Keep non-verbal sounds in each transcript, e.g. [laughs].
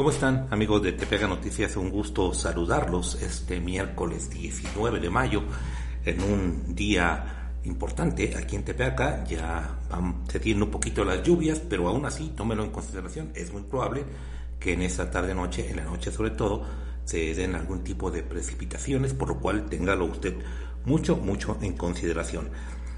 ¿Cómo están amigos de Tepega Noticias? Un gusto saludarlos este miércoles 19 de mayo en un día importante aquí en Tepeaca. Ya van cediendo un poquito las lluvias, pero aún así tómelo en consideración. Es muy probable que en esa tarde noche, en la noche sobre todo, se den algún tipo de precipitaciones, por lo cual téngalo usted mucho, mucho en consideración.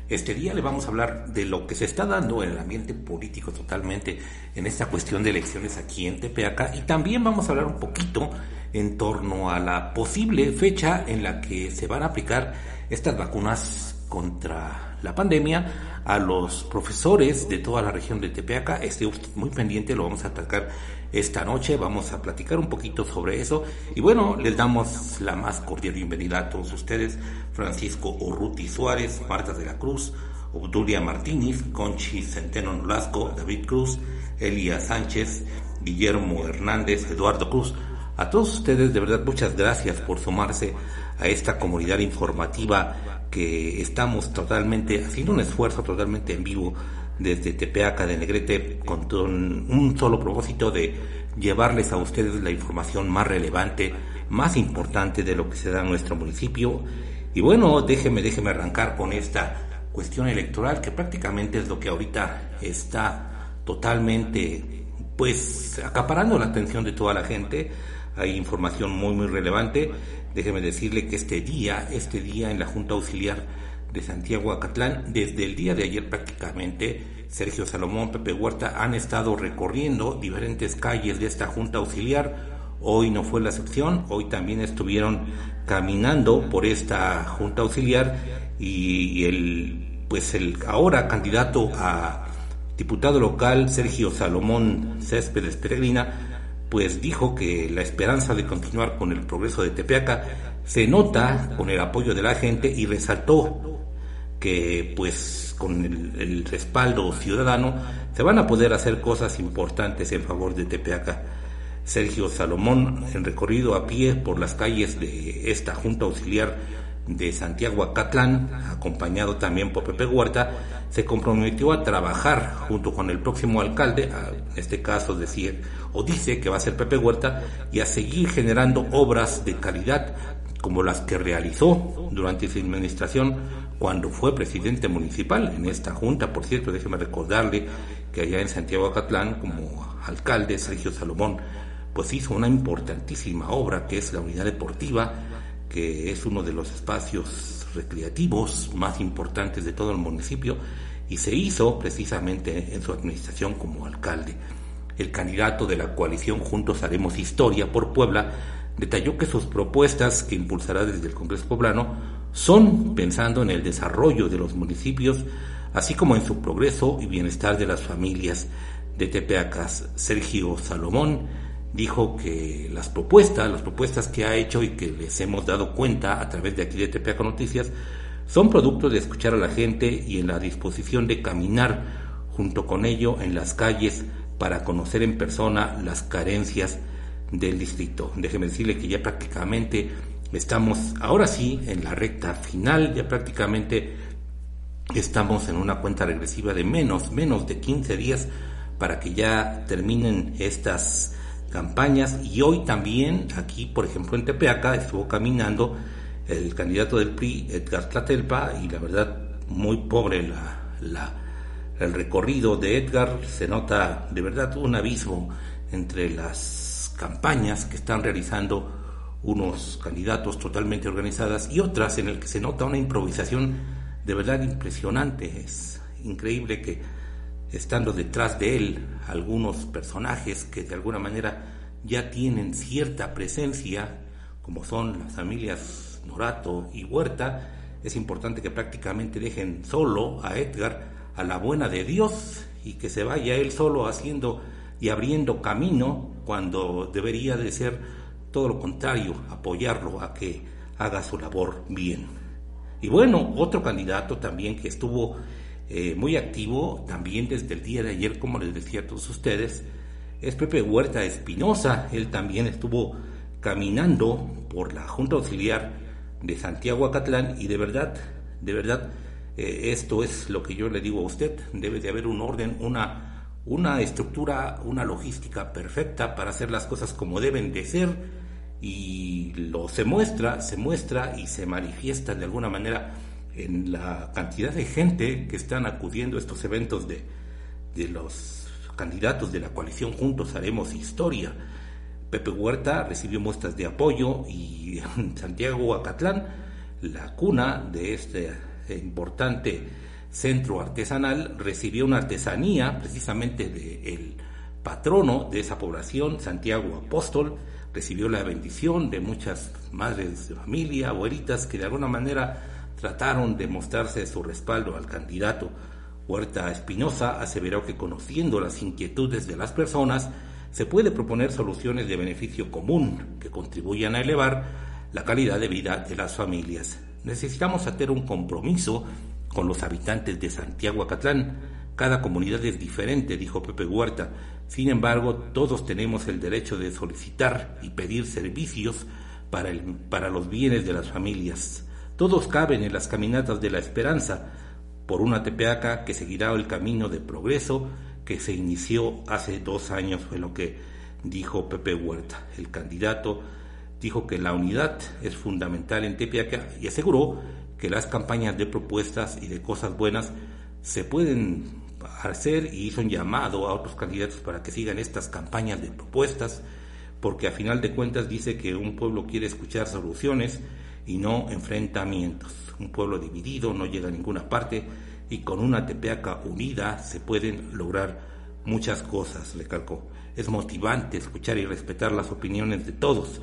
Este día le vamos a hablar de lo que se está dando en el ambiente político totalmente en esta cuestión de elecciones aquí en Tepeaca y también vamos a hablar un poquito en torno a la posible fecha en la que se van a aplicar estas vacunas contra la pandemia a los profesores de toda la región de Tepeaca. Esté usted muy pendiente, lo vamos a atacar esta noche, vamos a platicar un poquito sobre eso. Y bueno, les damos la más cordial bienvenida a todos ustedes, Francisco Urruti Suárez, Marta de la Cruz, Obdulia Martínez, Conchi Centeno Nolasco, David Cruz, Elia Sánchez, Guillermo Hernández, Eduardo Cruz. A todos ustedes, de verdad, muchas gracias por sumarse a esta comunidad informativa que estamos totalmente haciendo un esfuerzo totalmente en vivo desde Tepeaca de Negrete con un solo propósito de llevarles a ustedes la información más relevante, más importante de lo que se da en nuestro municipio. Y bueno, déjeme, déjeme arrancar con esta cuestión electoral que prácticamente es lo que ahorita está totalmente pues acaparando la atención de toda la gente. Hay información muy muy relevante Déjeme decirle que este día, este día en la Junta Auxiliar de Santiago Acatlán, desde el día de ayer prácticamente, Sergio Salomón, Pepe Huerta han estado recorriendo diferentes calles de esta Junta Auxiliar. Hoy no fue la excepción, hoy también estuvieron caminando por esta Junta Auxiliar y el pues el ahora candidato a diputado local Sergio Salomón Céspedes Peregrina pues dijo que la esperanza de continuar con el progreso de Tepeaca se nota con el apoyo de la gente y resaltó que pues con el, respaldo ciudadano se van a poder hacer cosas importantes en favor de Tepeaca. Sergio Salomón, en recorrido a pie por las calles de esta Junta Auxiliar de Santiago Acatlán, acompañado también por Pepe Huerta, se comprometió a trabajar junto con el próximo alcalde, en este caso decir o dice que va a ser Pepe Huerta, y a seguir generando obras de calidad como las que realizó durante su administración cuando fue presidente municipal en esta junta. Por cierto, déjeme recordarle que allá en Santiago Acatlán, como alcalde Sergio Salomón, pues hizo una importantísima obra que es la unidad deportiva, que es uno de los espacios recreativos más importantes de todo el municipio y se hizo precisamente en su administración como alcalde. El candidato de la coalición Juntos Haremos Historia por Puebla detalló que sus propuestas que impulsará desde el Congreso Poblano son pensando en el desarrollo de los municipios, así como en su progreso y bienestar de las familias de Tepeacas. Sergio Salomón dijo que las propuestas, las propuestas que ha hecho y que les hemos dado cuenta a través de aquí de Tepeaca Noticias, son producto de escuchar a la gente y en la disposición de caminar junto con ello en las calles para conocer en persona las carencias del distrito. Déjeme decirle que ya prácticamente estamos, ahora sí, en la recta final, ya prácticamente estamos en una cuenta regresiva de menos, menos de 15 días para que ya terminen estas campañas y hoy también aquí, por ejemplo, en Tepeaca estuvo caminando el candidato del PRI, Edgar Tlatelpa, y la verdad muy pobre la, el recorrido de Edgar, se nota de verdad un abismo entre las campañas que están realizando unos candidatos totalmente organizadas y otras en el que se nota una improvisación de verdad impresionante. Es increíble que estando detrás de él algunos personajes que de alguna manera ya tienen cierta presencia, como son las familias Norato y Huerta, es importante que prácticamente dejen solo a Edgar a la buena de Dios y que se vaya él solo haciendo y abriendo camino cuando debería de ser todo lo contrario, apoyarlo a que haga su labor bien. Y bueno, otro candidato también que estuvo eh, muy activo también desde el día de ayer, como les decía a todos ustedes, es Pepe Huerta Espinosa. Él también estuvo caminando por la Junta Auxiliar de Santiago Acatlán y de verdad, de verdad, eh, esto es lo que yo le digo a usted, debe de haber un orden, una, una estructura, una logística perfecta para hacer las cosas como deben de ser y lo se muestra, se muestra y se manifiesta de alguna manera en la cantidad de gente que están acudiendo a estos eventos de, de los candidatos de la coalición Juntos Haremos Historia. Pepe Huerta recibió muestras de apoyo y Santiago Acatlán, la cuna de este importante centro artesanal, recibió una artesanía precisamente del patrono de esa población, Santiago Apóstol, recibió la bendición de muchas madres de familia, abuelitas, que de alguna manera trataron de mostrarse su respaldo al candidato. Huerta Espinosa aseveró que conociendo las inquietudes de las personas, se puede proponer soluciones de beneficio común que contribuyan a elevar la calidad de vida de las familias. Necesitamos hacer un compromiso con los habitantes de Santiago Acatlán. Cada comunidad es diferente, dijo Pepe Huerta. Sin embargo, todos tenemos el derecho de solicitar y pedir servicios para, el, para los bienes de las familias. Todos caben en las caminatas de la esperanza por una tepeaca que seguirá el camino de progreso que se inició hace dos años, fue lo que dijo Pepe Huerta. El candidato dijo que la unidad es fundamental en Tepeaca y aseguró que las campañas de propuestas y de cosas buenas se pueden hacer y hizo un llamado a otros candidatos para que sigan estas campañas de propuestas, porque a final de cuentas dice que un pueblo quiere escuchar soluciones y no enfrentamientos. Un pueblo dividido no llega a ninguna parte y con una Tepeaca unida se pueden lograr muchas cosas, le calcó. Es motivante escuchar y respetar las opiniones de todos,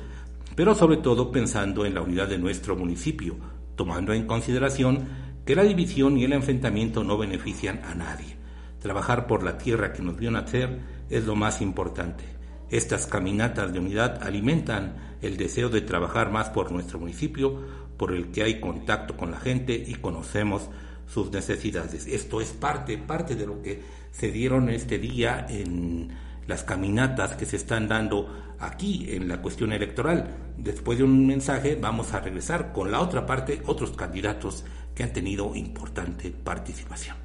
pero sobre todo pensando en la unidad de nuestro municipio, tomando en consideración que la división y el enfrentamiento no benefician a nadie. Trabajar por la tierra que nos vio nacer es lo más importante. Estas caminatas de unidad alimentan el deseo de trabajar más por nuestro municipio, por el que hay contacto con la gente y conocemos sus necesidades. Esto es parte, parte de lo que se dieron este día en las caminatas que se están dando aquí en la cuestión electoral. Después de un mensaje vamos a regresar con la otra parte, otros candidatos que han tenido importante participación.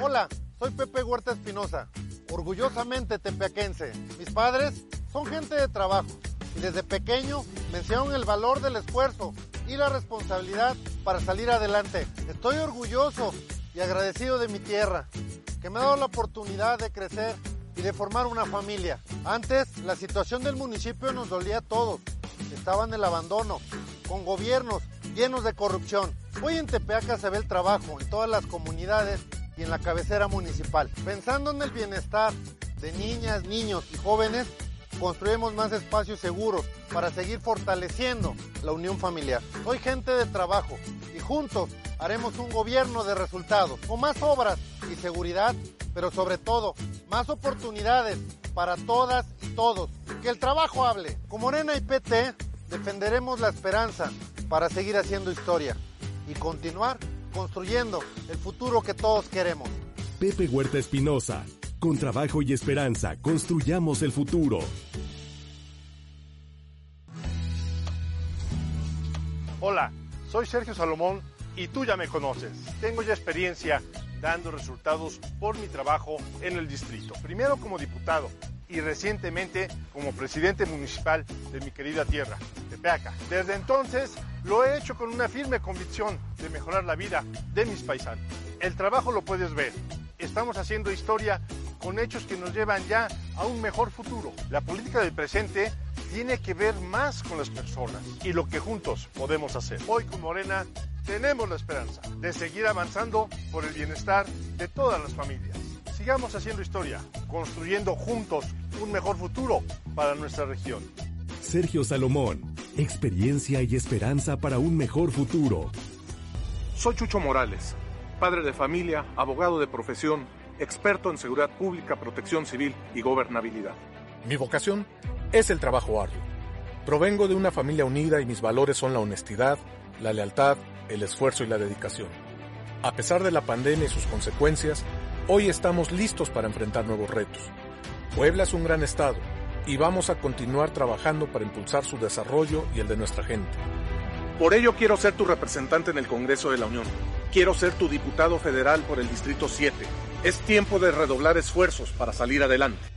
Hola, soy Pepe Huerta Espinosa, orgullosamente tepeaquense. Mis padres son gente de trabajo y desde pequeño me enseñaron el valor del esfuerzo y la responsabilidad para salir adelante. Estoy orgulloso y agradecido de mi tierra, que me ha dado la oportunidad de crecer y de formar una familia. Antes, la situación del municipio nos dolía a todos. Estaba en el abandono, con gobiernos llenos de corrupción. Hoy en Tepeaca se ve el trabajo en todas las comunidades y en la cabecera municipal. Pensando en el bienestar de niñas, niños y jóvenes, construimos más espacios seguros para seguir fortaleciendo la unión familiar. Soy gente de trabajo y juntos haremos un gobierno de resultados, con más obras y seguridad, pero sobre todo más oportunidades para todas y todos. Que el trabajo hable. Con Morena y PT defenderemos la esperanza para seguir haciendo historia y continuar construyendo el futuro que todos queremos. Pepe Huerta Espinosa, con trabajo y esperanza, construyamos el futuro. Hola, soy Sergio Salomón y tú ya me conoces. Tengo ya experiencia dando resultados por mi trabajo en el distrito. Primero como diputado y recientemente como presidente municipal de mi querida tierra, Tepeaca. Desde entonces lo he hecho con una firme convicción de mejorar la vida de mis paisanos. El trabajo lo puedes ver. Estamos haciendo historia con hechos que nos llevan ya a un mejor futuro. La política del presente tiene que ver más con las personas y lo que juntos podemos hacer. Hoy con Morena tenemos la esperanza de seguir avanzando por el bienestar de todas las familias. Sigamos haciendo historia, construyendo juntos un mejor futuro para nuestra región. Sergio Salomón, experiencia y esperanza para un mejor futuro. Soy Chucho Morales, padre de familia, abogado de profesión experto en seguridad pública, protección civil y gobernabilidad. Mi vocación es el trabajo arduo. Provengo de una familia unida y mis valores son la honestidad, la lealtad, el esfuerzo y la dedicación. A pesar de la pandemia y sus consecuencias, hoy estamos listos para enfrentar nuevos retos. Puebla es un gran estado y vamos a continuar trabajando para impulsar su desarrollo y el de nuestra gente. Por ello quiero ser tu representante en el Congreso de la Unión. Quiero ser tu diputado federal por el Distrito 7. Es tiempo de redoblar esfuerzos para salir adelante.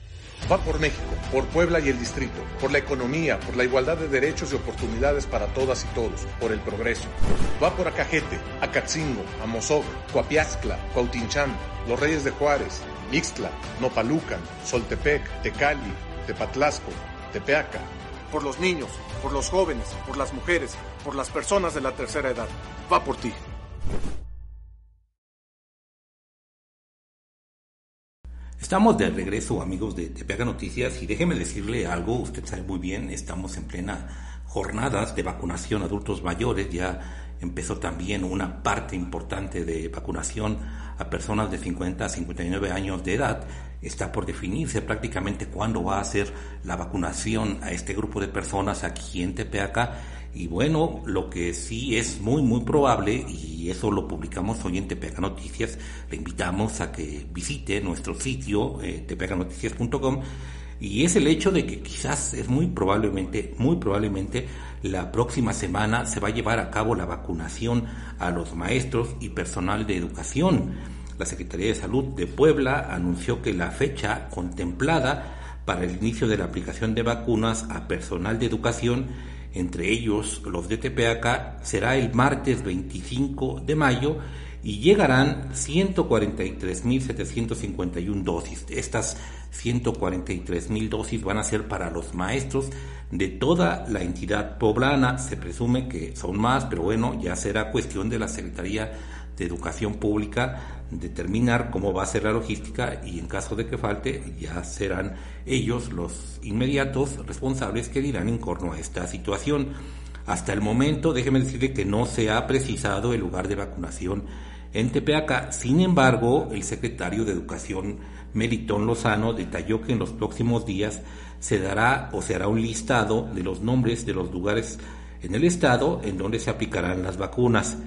Va por México, por Puebla y el distrito, por la economía, por la igualdad de derechos y oportunidades para todas y todos, por el progreso. Va por Acajete, Acatzingo, Amozoc, Coapiazcla, Cuautinchán, Los Reyes de Juárez, Ixtla, Nopalucan, Soltepec, Tecali, Tepatlasco, Tepeaca. Por los niños, por los jóvenes, por las mujeres, por las personas de la tercera edad. Va por ti. Estamos de regreso, amigos de Tepeaca Noticias, y déjeme decirle algo, usted sabe muy bien, estamos en plena jornadas de vacunación a adultos mayores, ya empezó también una parte importante de vacunación a personas de 50 a 59 años de edad. Está por definirse prácticamente cuándo va a ser la vacunación a este grupo de personas aquí en Tepeaca y bueno, lo que sí es muy, muy probable, y eso lo publicamos hoy en Tepeaca Noticias, le invitamos a que visite nuestro sitio, eh, tepeacanoticias.com, y es el hecho de que quizás es muy probablemente, muy probablemente la próxima semana se va a llevar a cabo la vacunación a los maestros y personal de educación. La Secretaría de Salud de Puebla anunció que la fecha contemplada para el inicio de la aplicación de vacunas a personal de educación entre ellos los de Tepeaca, será el martes 25 de mayo y llegarán 143.751 dosis. Estas 143.000 dosis van a ser para los maestros de toda la entidad poblana. Se presume que son más, pero bueno, ya será cuestión de la Secretaría de Educación Pública determinar cómo va a ser la logística y en caso de que falte ya serán ellos los inmediatos responsables que dirán en torno a esta situación. Hasta el momento, déjeme decirle que no se ha precisado el lugar de vacunación en Tepeaca. Sin embargo, el secretario de Educación, Melitón Lozano, detalló que en los próximos días se dará o se hará un listado de los nombres de los lugares en el estado en donde se aplicarán las vacunas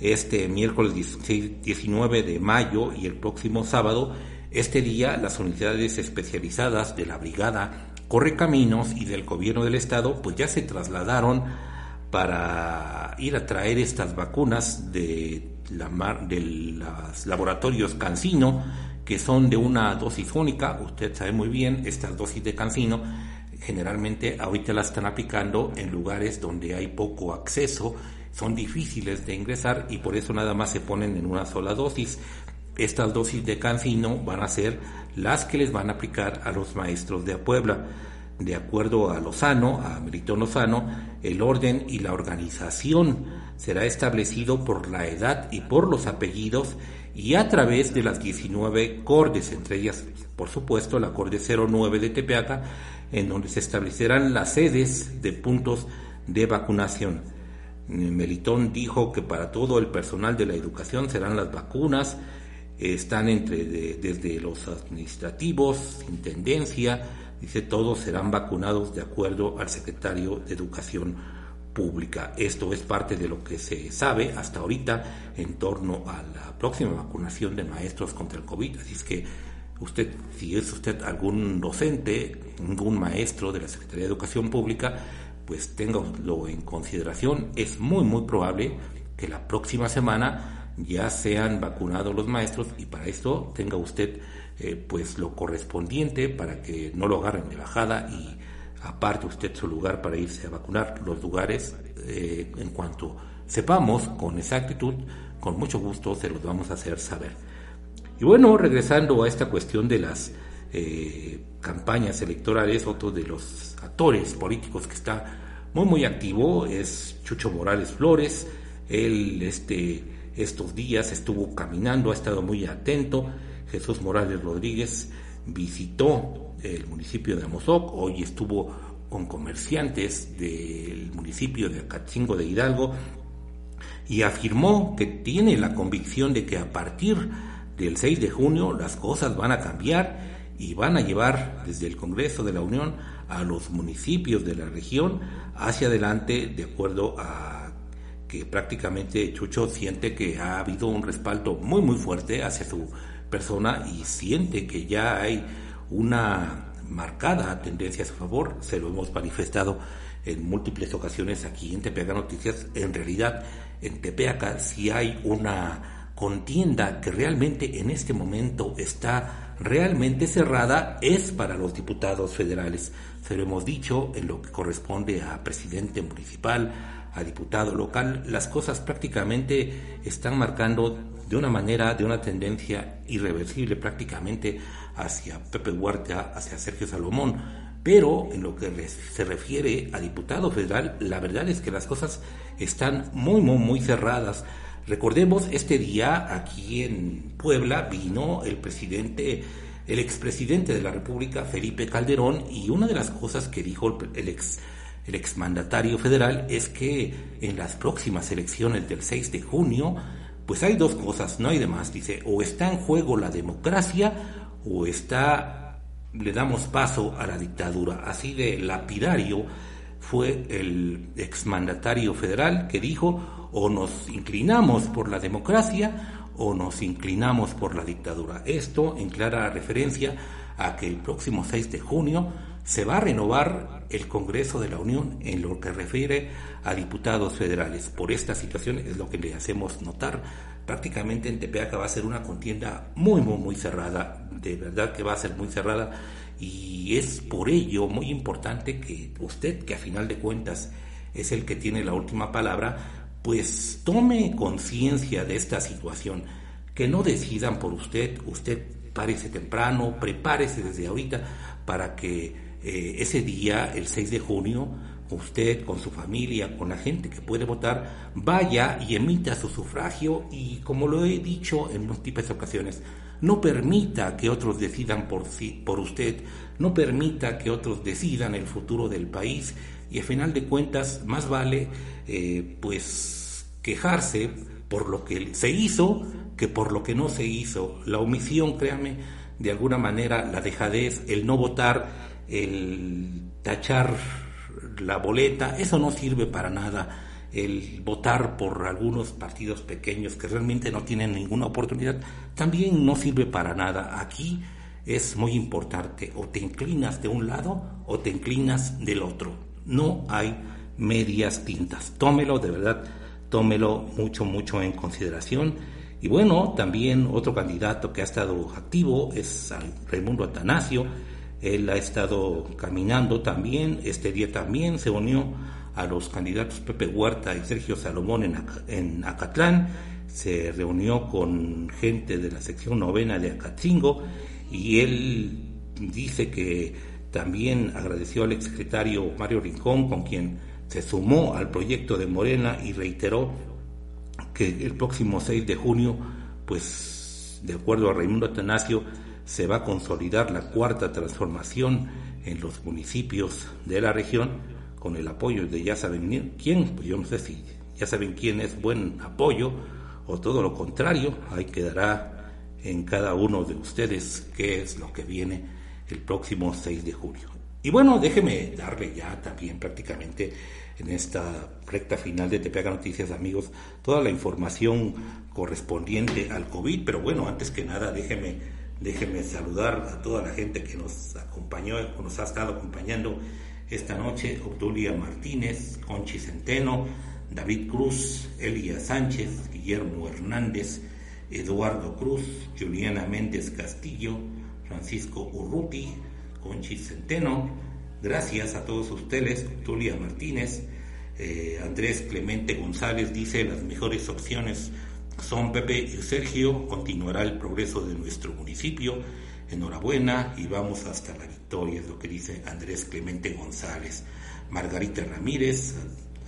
este miércoles 19 de mayo y el próximo sábado. Este día las unidades especializadas de la Brigada Correcaminos y del Gobierno del Estado pues ya se trasladaron para ir a traer estas vacunas de, la de los laboratorios Cancino que son de una dosis única, usted sabe muy bien, estas dosis de Cancino generalmente ahorita las están aplicando en lugares donde hay poco acceso son difíciles de ingresar y por eso nada más se ponen en una sola dosis. Estas dosis de cancino van a ser las que les van a aplicar a los maestros de Puebla. De acuerdo a Lozano, a Melitón Lozano, el orden y la organización será establecido por la edad y por los apellidos y a través de las 19 cordes, entre ellas, por supuesto, la corde 09 de Tepeaca, en donde se establecerán las sedes de puntos de vacunación. Melitón dijo que para todo el personal de la educación serán las vacunas, están entre desde los administrativos, intendencia, dice todos serán vacunados de acuerdo al secretario de Educación Pública. Esto es parte de lo que se sabe hasta ahorita en torno a la próxima vacunación de maestros contra el COVID. Así es que usted, si es usted algún docente, algún maestro de la Secretaría de Educación Pública, pues téngalo en consideración. Es muy, muy probable que la próxima semana ya sean vacunados los maestros y para esto tenga usted eh, pues lo correspondiente para que no lo agarren de bajada y aparte usted su lugar para irse a vacunar los lugares eh, en cuanto sepamos con exactitud con mucho gusto se los vamos a hacer saber y bueno regresando a esta cuestión de las eh, campañas electorales, otro de los actores políticos que está muy muy activo es Chucho Morales Flores. Él este, estos días estuvo caminando, ha estado muy atento. Jesús Morales Rodríguez visitó el municipio de Amozoc, hoy estuvo con comerciantes del municipio de Acatzingo de Hidalgo y afirmó que tiene la convicción de que a partir del 6 de junio las cosas van a cambiar y van a llevar desde el Congreso de la Unión a los municipios de la región hacia adelante de acuerdo a que prácticamente Chucho siente que ha habido un respaldo muy muy fuerte hacia su persona y siente que ya hay una marcada tendencia a su favor, se lo hemos manifestado en múltiples ocasiones aquí en Tepeaca Noticias, en realidad en Tepeaca si hay una contienda que realmente en este momento está realmente cerrada es para los diputados federales. Se lo hemos dicho en lo que corresponde a presidente municipal, a diputado local, las cosas prácticamente están marcando de una manera, de una tendencia irreversible prácticamente hacia Pepe Huerta, hacia Sergio Salomón. Pero en lo que se refiere a diputado federal, la verdad es que las cosas están muy, muy, muy cerradas. Recordemos, este día aquí en Puebla vino el presidente, el expresidente de la República, Felipe Calderón, y una de las cosas que dijo el ex el exmandatario federal es que en las próximas elecciones del 6 de junio, pues hay dos cosas, no hay de más. Dice, o está en juego la democracia o está, le damos paso a la dictadura. Así de lapidario fue el exmandatario federal que dijo, o nos inclinamos por la democracia o nos inclinamos por la dictadura. Esto en clara referencia a que el próximo 6 de junio se va a renovar el Congreso de la Unión en lo que refiere a diputados federales. Por esta situación es lo que le hacemos notar. Prácticamente en Tepeaca va a ser una contienda muy, muy, muy cerrada. De verdad que va a ser muy cerrada. Y es por ello muy importante que usted, que a final de cuentas es el que tiene la última palabra, pues tome conciencia de esta situación. Que no decidan por usted. Usted párese temprano, prepárese desde ahorita para que eh, ese día, el 6 de junio, usted con su familia, con la gente que puede votar, vaya y emita su sufragio y, como lo he dicho en múltiples ocasiones, no permita que otros decidan por, por usted, no permita que otros decidan el futuro del país y, a final de cuentas, más vale eh, pues quejarse por lo que se hizo que por lo que no se hizo. La omisión, créame, de alguna manera, la dejadez, el no votar, el tachar la boleta, eso no sirve para nada. El votar por algunos partidos pequeños que realmente no tienen ninguna oportunidad, también no sirve para nada. Aquí es muy importante, o te inclinas de un lado o te inclinas del otro. No hay medias tintas. Tómelo, de verdad, tómelo mucho, mucho en consideración. Y bueno, también otro candidato que ha estado activo es Raimundo Atanasio él ha estado caminando también, este día también se unió a los candidatos Pepe Huerta y Sergio Salomón en, Acatlán, se reunió con gente de la sección novena de Acatzingo y él dice que también agradeció al exsecretario Mario Rincón, con quien se sumó al proyecto de Morena y reiteró que el próximo 6 de junio, pues de acuerdo a Raimundo Atanasio, se va a consolidar la cuarta transformación en los municipios de la región con el apoyo de ya saben quién, pues yo no sé si ya saben quién es buen apoyo o todo lo contrario, ahí quedará en cada uno de ustedes qué es lo que viene el próximo 6 de julio. Y bueno, déjeme darle ya también prácticamente en esta recta final de Tepeaga Noticias, amigos, toda la información correspondiente al COVID, pero bueno, antes que nada déjeme Déjenme saludar a toda la gente que nos acompañó, que nos ha estado acompañando esta noche. Obdulia Martínez, Conchi Centeno, David Cruz, Elia Sánchez, Guillermo Hernández, Eduardo Cruz, Juliana Méndez Castillo, Francisco Urruti, Conchi Centeno. Gracias a todos ustedes, Obdulia Martínez, eh, Andrés Clemente González dice las mejores opciones son Pepe y Sergio, continuará el progreso de nuestro municipio. Enhorabuena y vamos hasta la victoria, es lo que dice Andrés Clemente González. Margarita Ramírez,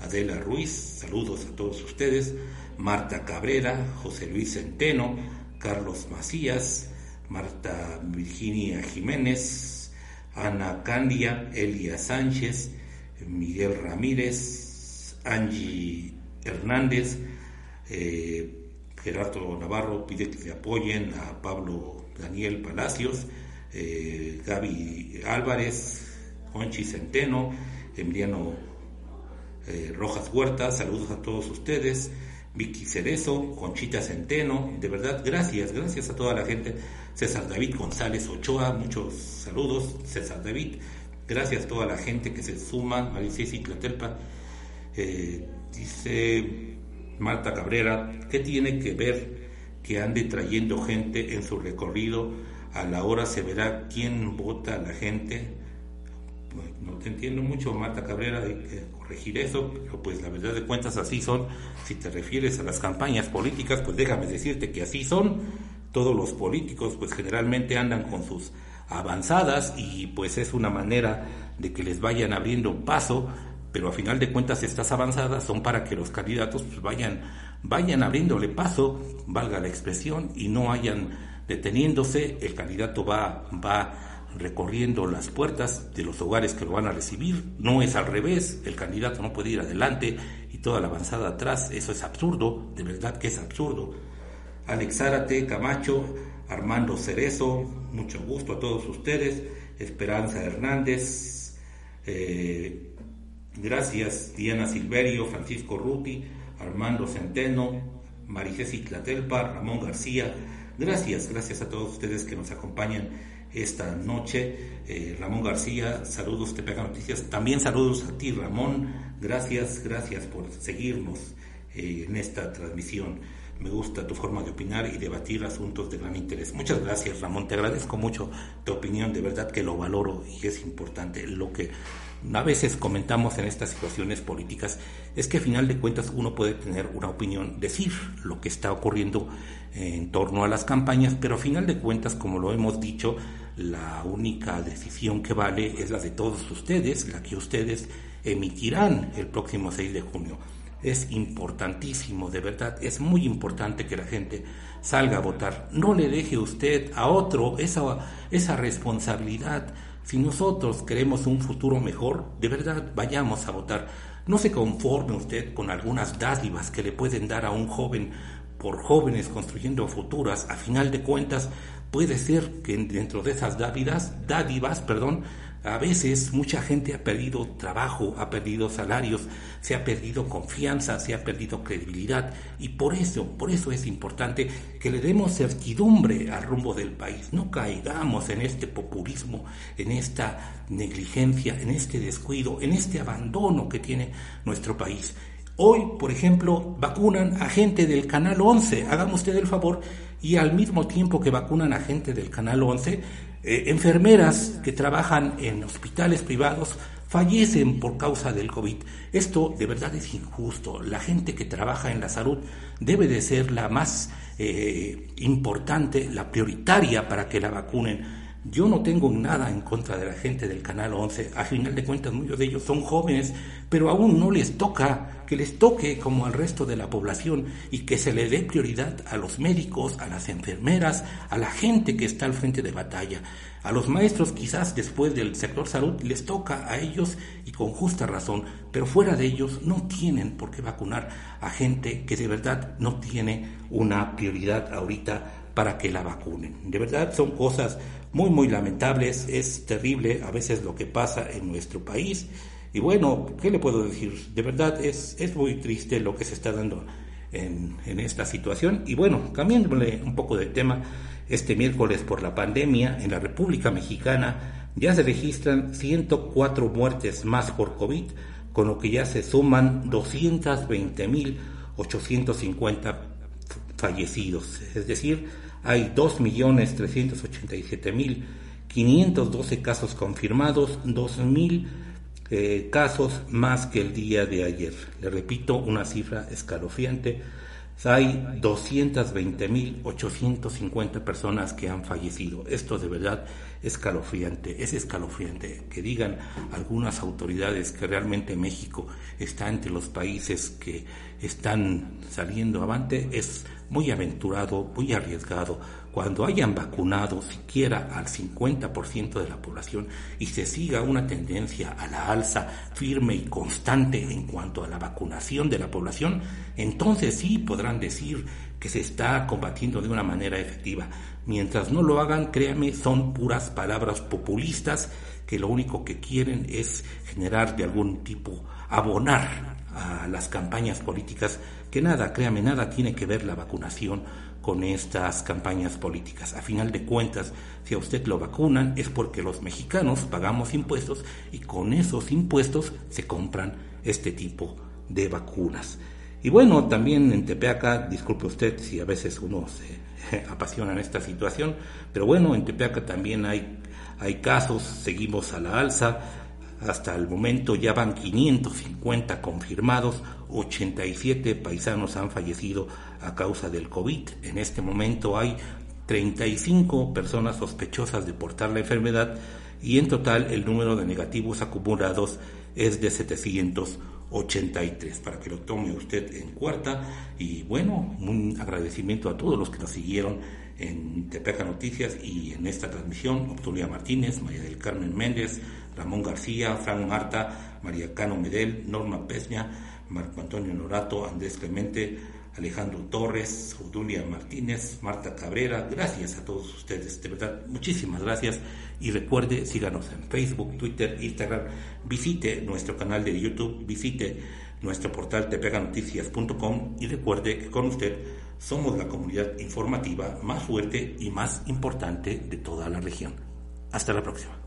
Adela Ruiz, saludos a todos ustedes. Marta Cabrera, José Luis Centeno, Carlos Macías, Marta Virginia Jiménez, Ana Candia, Elia Sánchez, Miguel Ramírez, Angie Hernández, eh, Gerardo Navarro pide que se apoyen a Pablo Daniel Palacios, eh, Gaby Álvarez, Conchi Centeno, Emiliano eh, Rojas Huerta, saludos a todos ustedes, Vicky Cerezo, Conchita Centeno, de verdad, gracias, gracias a toda la gente, César David González Ochoa, muchos saludos, César David, Gracias a toda la gente que se suma. Maricés Clatelpa eh, dice Marta Cabrera, ¿qué tiene que ver que ande trayendo gente en su recorrido? A la hora se verá quién vota a la gente. No te entiendo mucho, Marta Cabrera, corregir eso, pero pues la verdad de cuentas así son. Si te refieres a las campañas políticas, pues déjame decirte que así son. Todos los políticos pues generalmente andan con sus avanzadas y pues es una manera de que les vayan abriendo paso, pero a final de cuentas estas avanzadas son para que los candidatos pues, vayan, vayan abriéndole paso, valga la expresión, y no hayan deteniéndose, el candidato va, va recorriendo las puertas de los hogares que lo van a recibir, no es al revés, el candidato no puede ir adelante y toda la avanzada atrás, eso es absurdo, de verdad que es absurdo. Alex Zárate, Camacho, Armando Cerezo, mucho gusto a todos ustedes, Esperanza Hernández, eh, gracias Diana Silverio, Francisco Ruti, Armando Centeno, Maricés Tlatelpa, Ramón García, gracias, gracias a todos ustedes que nos acompañan esta noche. Eh, Ramón García, saludos, te pega noticias. También saludos a ti, Ramón. Gracias, gracias por seguirnos eh, en esta transmisión. Me gusta tu forma de opinar y debatir asuntos de gran interés. Muchas gracias, Ramón. Te agradezco mucho tu opinión. De verdad que lo valoro y es importante. Lo que a veces comentamos en estas situaciones políticas es que a final de cuentas uno puede tener una opinión, decir lo que está ocurriendo en torno a las campañas, pero a final de cuentas, como lo hemos dicho, la única decisión que vale es la de todos ustedes, la que ustedes emitirán el próximo 6 de junio es importantísimo, de verdad, es muy importante que la gente salga a votar. No le deje usted a otro esa, esa responsabilidad. Si nosotros queremos un futuro mejor, de verdad vayamos a votar. No se conforme usted con algunas dádivas que le pueden dar a un joven por jóvenes construyendo futuras. A final de cuentas, puede ser que dentro de esas dádivas, dádivas, perdón, a veces mucha gente ha perdido trabajo, ha perdido salarios, se ha perdido confianza, se ha perdido credibilidad y por eso, por eso es importante que le demos certidumbre al rumbo del país. No caigamos en este populismo, en esta negligencia, en este descuido, en este abandono que tiene nuestro país. Hoy, por ejemplo, vacunan a gente del Canal 11, hágame usted el favor, y al mismo tiempo que vacunan a gente del Canal 11, eh, enfermeras que trabajan en hospitales privados fallecen por causa del COVID. Esto de verdad es injusto. La gente que trabaja en la salud debe de ser la más eh, importante, la prioritaria para que la vacunen. Yo no tengo nada en contra de la gente del Canal 11. A final de cuentas, muchos de ellos son jóvenes, pero aún no les toca que les toque como al resto de la población y que se le dé prioridad a los médicos, a las enfermeras, a la gente que está al frente de batalla. A los maestros quizás después del sector salud les toca a ellos y con justa razón, pero fuera de ellos no tienen por qué vacunar a gente que de verdad no tiene una prioridad ahorita para que la vacunen. De verdad son cosas muy, muy lamentables, es terrible a veces lo que pasa en nuestro país. Y bueno, ¿qué le puedo decir? De verdad es, es muy triste lo que se está dando en, en esta situación. Y bueno, cambiándole un poco de tema, este miércoles por la pandemia en la República Mexicana ya se registran 104 muertes más por COVID, con lo que ya se suman 220.850 fallecidos. Es decir, hay 2.387.512 casos confirmados, 2.000 eh, casos más que el día de ayer. Le repito, una cifra escalofriante. Hay 220.850 personas que han fallecido. Esto de verdad es escalofriante. Es escalofriante que digan algunas autoridades que realmente México está entre los países que están saliendo avante. Es muy aventurado, muy arriesgado, cuando hayan vacunado siquiera al 50% de la población y se siga una tendencia a la alza firme y constante en cuanto a la vacunación de la población, entonces sí podrán decir que se está combatiendo de una manera efectiva. Mientras no lo hagan, créanme, son puras palabras populistas que lo único que quieren es generar de algún tipo, abonar a las campañas políticas que nada, créame, nada tiene que ver la vacunación con estas campañas políticas. A final de cuentas, si a usted lo vacunan es porque los mexicanos pagamos impuestos y con esos impuestos se compran este tipo de vacunas. Y bueno, también en Tepeaca, disculpe usted si a veces uno se [laughs] apasiona en esta situación, pero bueno, en Tepeaca también hay, hay casos, seguimos a la alza, hasta el momento ya van 550 confirmados, 87 paisanos han fallecido a causa del COVID. En este momento hay 35 personas sospechosas de portar la enfermedad y en total el número de negativos acumulados es de 783. Para que lo tome usted en cuarta. Y bueno, un agradecimiento a todos los que nos siguieron en Tepeca Noticias y en esta transmisión. Obtulia Martínez, María del Carmen Méndez, Ramón García, Frank Marta, María Cano Medel, Norma Peña, Marco Antonio Norato, Andrés Clemente, Alejandro Torres, Obdulia Martínez, Marta Cabrera. Gracias a todos ustedes, de verdad, muchísimas gracias. Y recuerde, síganos en Facebook, Twitter, Instagram, visite nuestro canal de YouTube, visite nuestro portal tepeganoticias.com y recuerde que con usted somos la comunidad informativa más fuerte y más importante de toda la región. Hasta la próxima.